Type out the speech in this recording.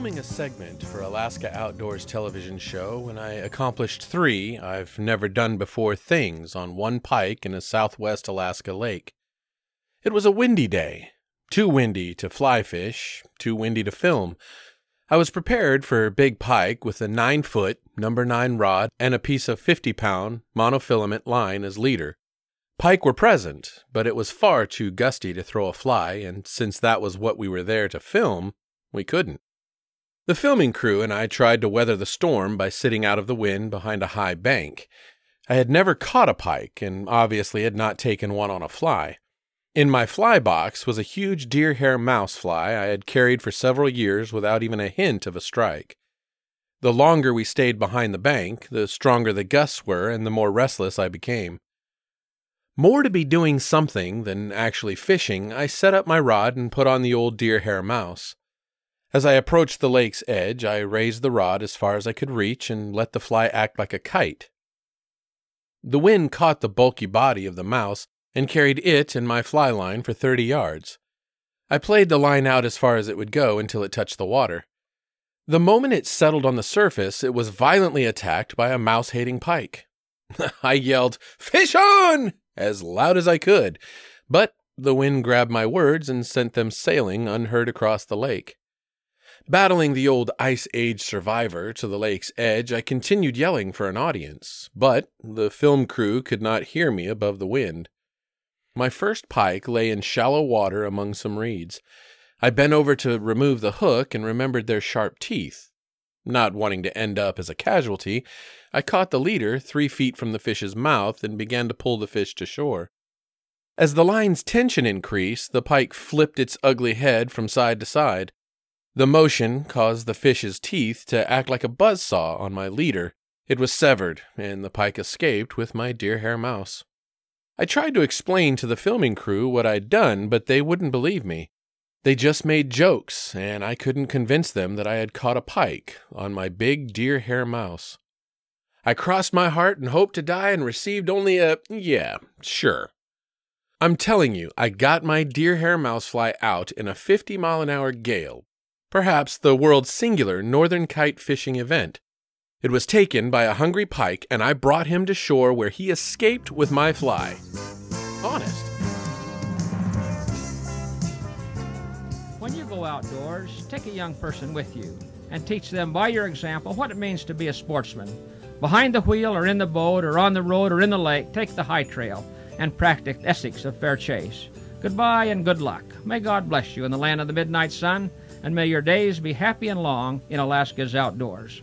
filming a segment for Alaska Outdoors television show when I accomplished three I've never done before things on one pike in a southwest Alaska lake. It was a windy day, too windy to fly fish, too windy to film. I was prepared for a big pike with a nine foot, number nine rod and a piece of 50 pound monofilament line as leader. Pike were present, but it was far too gusty to throw a fly, and since that was what we were there to film, we couldn't. The filming crew and I tried to weather the storm by sitting out of the wind behind a high bank. I had never caught a pike, and obviously had not taken one on a fly. In my fly box was a huge deer hair mouse fly I had carried for several years without even a hint of a strike. The longer we stayed behind the bank, the stronger the gusts were and the more restless I became. More to be doing something than actually fishing, I set up my rod and put on the old deer hair mouse. As I approached the lake's edge, I raised the rod as far as I could reach and let the fly act like a kite. The wind caught the bulky body of the mouse and carried it and my fly line for 30 yards. I played the line out as far as it would go until it touched the water. The moment it settled on the surface, it was violently attacked by a mouse hating pike. I yelled, Fish on! as loud as I could, but the wind grabbed my words and sent them sailing unheard across the lake. Battling the old Ice Age survivor to the lake's edge, I continued yelling for an audience, but the film crew could not hear me above the wind. My first pike lay in shallow water among some reeds. I bent over to remove the hook and remembered their sharp teeth. Not wanting to end up as a casualty, I caught the leader three feet from the fish's mouth and began to pull the fish to shore. As the line's tension increased, the pike flipped its ugly head from side to side. The motion caused the fish's teeth to act like a buzz saw on my leader. It was severed, and the pike escaped with my deer hair mouse. I tried to explain to the filming crew what I'd done, but they wouldn't believe me. They just made jokes, and I couldn't convince them that I had caught a pike on my big deer hair mouse. I crossed my heart and hoped to die and received only a, yeah, sure. I'm telling you, I got my deer hair mouse fly out in a 50 mile an hour gale, perhaps the world's singular northern kite fishing event. It was taken by a hungry pike, and I brought him to shore where he escaped with my fly. Honest. When you go outdoors, take a young person with you and teach them by your example what it means to be a sportsman. Behind the wheel or in the boat or on the road or in the lake, take the high trail and practice ethics of fair chase. Goodbye and good luck. May God bless you in the land of the midnight sun and may your days be happy and long in Alaska's outdoors.